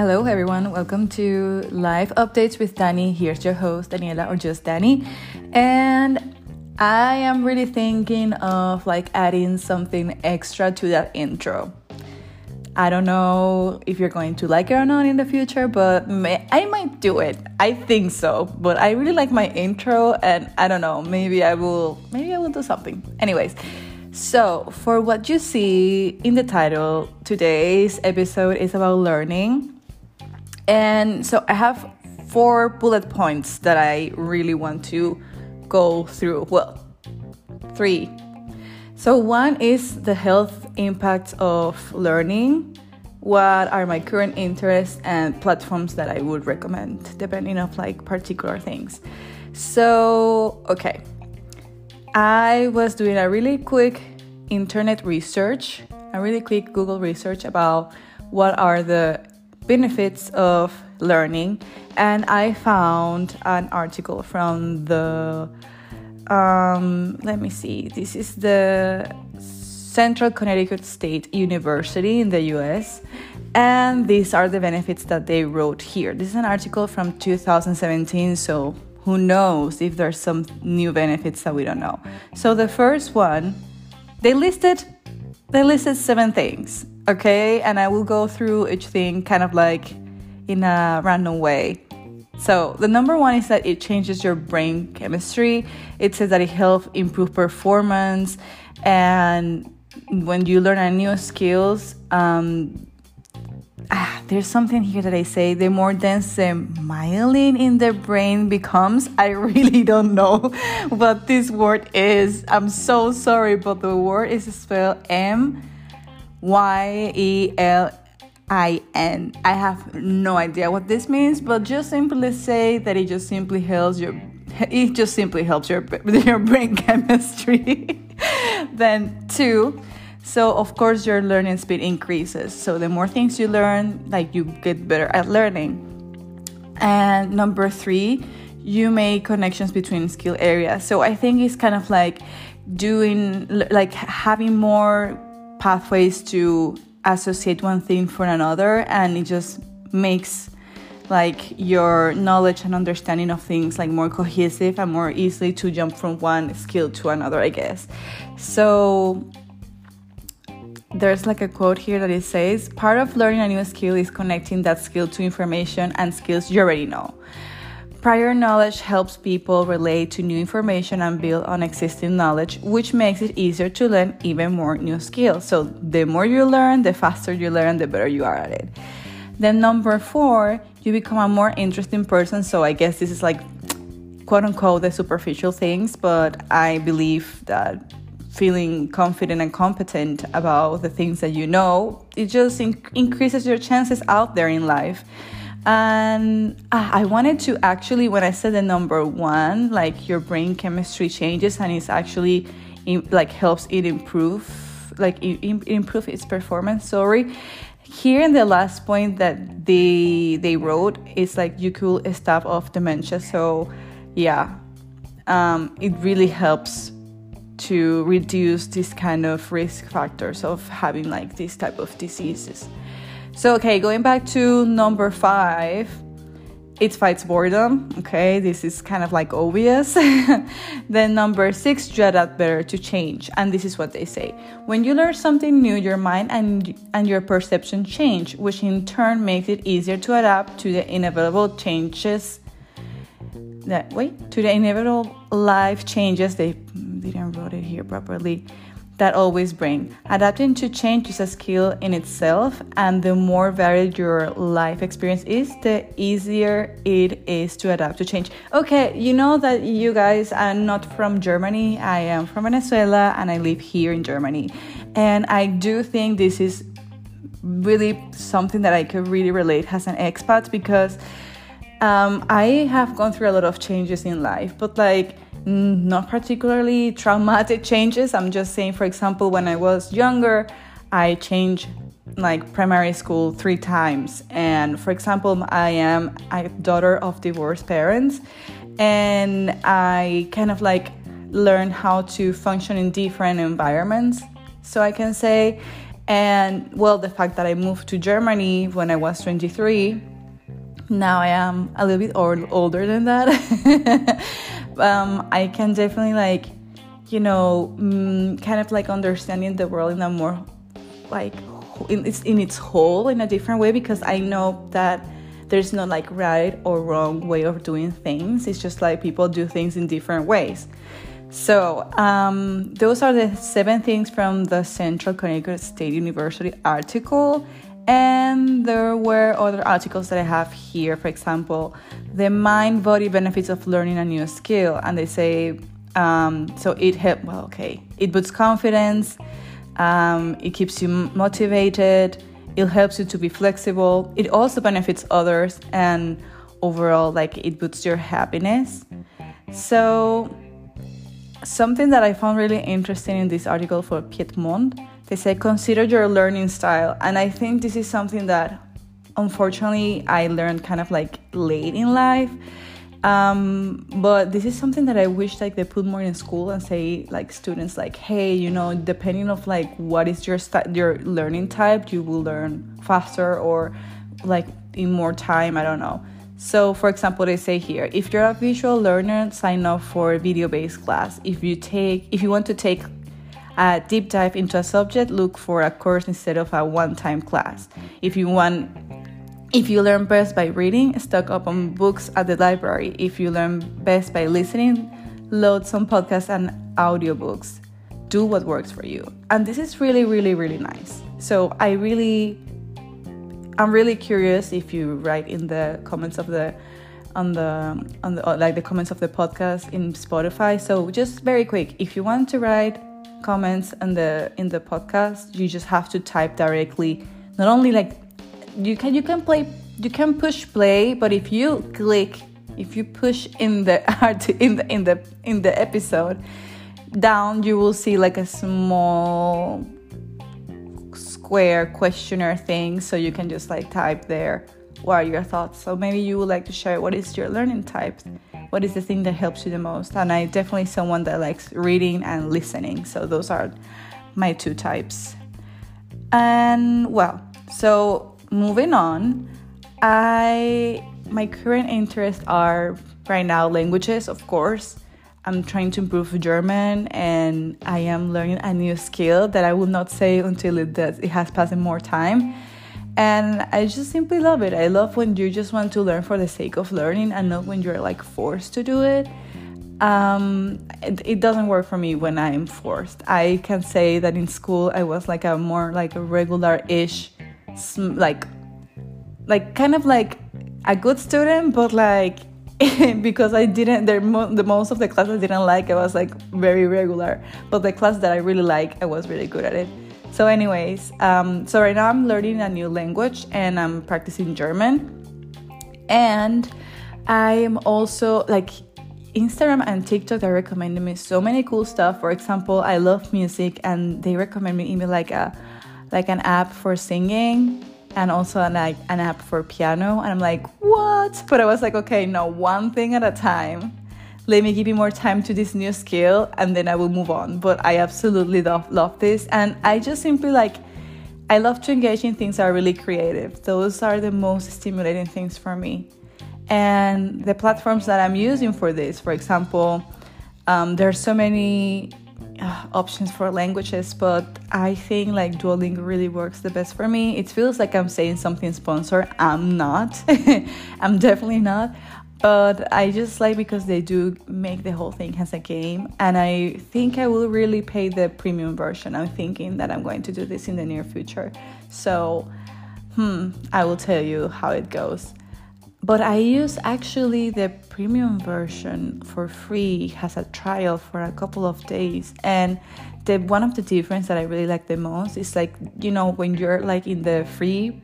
Hello, everyone. Welcome to Life Updates with Dani. Here's your host, Daniela, or just Dani. And I am really thinking of like adding something extra to that intro. I don't know if you're going to like it or not in the future, but may, I might do it. I think so. But I really like my intro, and I don't know. Maybe I will. Maybe I will do something. Anyways. So, for what you see in the title, today's episode is about learning. And so, I have four bullet points that I really want to go through. Well, three. So, one is the health impacts of learning. What are my current interests and platforms that I would recommend, depending on like particular things. So, okay, I was doing a really quick internet research, a really quick Google research about what are the benefits of learning, and I found an article from the um, let me see, this is the Central Connecticut State University in the US. And these are the benefits that they wrote here. This is an article from 2017, so who knows if there's some new benefits that we don't know. So the first one, they listed they listed seven things, okay? And I will go through each thing kind of like in a random way. So, the number one is that it changes your brain chemistry. It says that it helps improve performance. And when you learn a new skills, um, there's something here that I say the more dense the myelin in the brain becomes. I really don't know what this word is. I'm so sorry, but the word is spelled M Y E L I N. I have no idea what this means, but just simply say that it just simply helps your it just simply helps your your brain chemistry. then two so, of course, your learning speed increases. So, the more things you learn, like you get better at learning. And number three, you make connections between skill areas. So, I think it's kind of like doing, like having more pathways to associate one thing for another, and it just makes like your knowledge and understanding of things like more cohesive and more easily to jump from one skill to another i guess so there's like a quote here that it says part of learning a new skill is connecting that skill to information and skills you already know. Prior knowledge helps people relate to new information and build on existing knowledge which makes it easier to learn even more new skills. So the more you learn the faster you learn the better you are at it. Then number four you become a more interesting person. So i guess this is like quote unquote the superficial things but i believe that feeling confident and competent about the things that you know, it just in- increases your chances out there in life. And I wanted to actually, when I said the number one, like your brain chemistry changes and it's actually like helps it improve, like it, improve its performance. Sorry. Here in the last point that they they wrote is like you could stave off dementia. So yeah, um, it really helps to reduce this kind of risk factors of having like this type of diseases. So, okay, going back to number five, it fights boredom. Okay, this is kind of like obvious. then, number six, you adapt better to change. And this is what they say when you learn something new, your mind and, and your perception change, which in turn makes it easier to adapt to the inevitable changes. That wait to the inevitable life changes they didn't wrote it here properly that always bring. Adapting to change is a skill in itself, and the more varied your life experience is, the easier it is to adapt to change. Okay, you know that you guys are not from Germany. I am from Venezuela and I live here in Germany. And I do think this is really something that I could really relate as an expat because um, I have gone through a lot of changes in life, but like, Mm, not particularly traumatic changes. I'm just saying, for example, when I was younger, I changed like primary school three times. And for example, I am a daughter of divorced parents, and I kind of like learned how to function in different environments, so I can say. And well, the fact that I moved to Germany when I was 23, now I am a little bit old, older than that. um, I can definitely like, you know, mm, kind of like understanding the world in a more like in its in its whole in a different way because I know that there's no like right or wrong way of doing things. It's just like people do things in different ways. So, um, those are the seven things from the Central Connecticut State University article. And there were other articles that I have here. For example, the mind body benefits of learning a new skill. And they say, um, so it help, well, okay, it boosts confidence, um, it keeps you motivated, it helps you to be flexible, it also benefits others, and overall, like, it boosts your happiness. So, something that I found really interesting in this article for Piedmont, they say consider your learning style. And I think this is something that unfortunately I learned kind of like late in life. Um, but this is something that I wish like they put more in school and say like students like, hey, you know, depending of like what is your st- your learning type, you will learn faster or like in more time. I don't know. So, for example, they say here, if you're a visual learner, sign up for video-based class. If you take, if you want to take a deep dive into a subject, look for a course instead of a one-time class. If you want, if you learn best by reading, stock up on books at the library. If you learn best by listening, load some podcasts and audiobooks. Do what works for you. And this is really, really, really nice. So I really I'm really curious if you write in the comments of the on the on the like the comments of the podcast in Spotify. So just very quick, if you want to write comments in the in the podcast, you just have to type directly. Not only like you can you can play you can push play, but if you click if you push in the art in the in the in the episode down, you will see like a small square questionnaire thing. So you can just like type there what are your thoughts. So maybe you would like to share what is your learning type what is the thing that helps you the most? And i definitely someone that likes reading and listening. So those are my two types. And well so moving on i my current interests are right now languages of course. I'm trying to improve German and I am learning a new skill that I will not say until it does it has passed more time. And I just simply love it. I love when you just want to learn for the sake of learning and not when you're like forced to do it. Um, it, it doesn't work for me when I'm forced. I can say that in school I was like a more like a regular-ish, like, like kind of like a good student, but like because I didn't, the most of the class I didn't like, I was like very regular. But the class that I really like, I was really good at it. So, anyways, um, so right now I'm learning a new language and I'm practicing German. And I'm also like Instagram and TikTok, they recommended me so many cool stuff. For example, I love music and they recommend me even like a like an app for singing and also an, like, an app for piano. And I'm like, what? But I was like, okay, no, one thing at a time. Let me give you more time to this new skill and then I will move on. But I absolutely love, love this. And I just simply like, I love to engage in things that are really creative. Those are the most stimulating things for me. And the platforms that I'm using for this, for example, um, there are so many uh, options for languages, but I think like Duolingo really works the best for me. It feels like I'm saying something sponsored. I'm not. I'm definitely not. But I just like because they do make the whole thing as a game, and I think I will really pay the premium version. I'm thinking that I'm going to do this in the near future. So, hmm, I will tell you how it goes but I use actually the premium version for free has a trial for a couple of days and the one of the difference that I really like the most is like you know when you're like in the free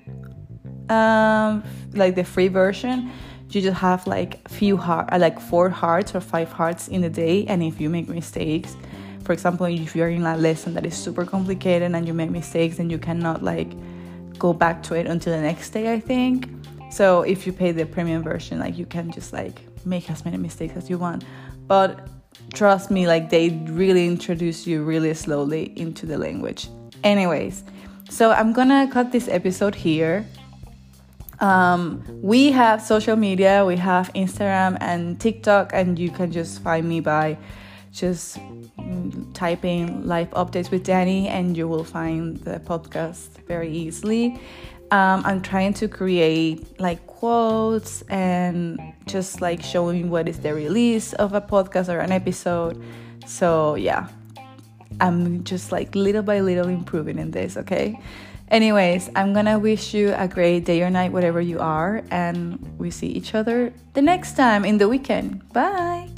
um like the free version you just have like few heart uh, like four hearts or five hearts in a day and if you make mistakes for example if you're in a lesson that is super complicated and you make mistakes and you cannot like go back to it until the next day I think so if you pay the premium version, like you can just like make as many mistakes as you want. But trust me, like they really introduce you really slowly into the language. Anyways, so I'm gonna cut this episode here. Um, we have social media, we have Instagram and TikTok, and you can just find me by just typing life updates with Dani, and you will find the podcast very easily. Um, I'm trying to create like quotes and just like showing what is the release of a podcast or an episode. So, yeah, I'm just like little by little improving in this, okay? Anyways, I'm gonna wish you a great day or night, whatever you are, and we see each other the next time in the weekend. Bye.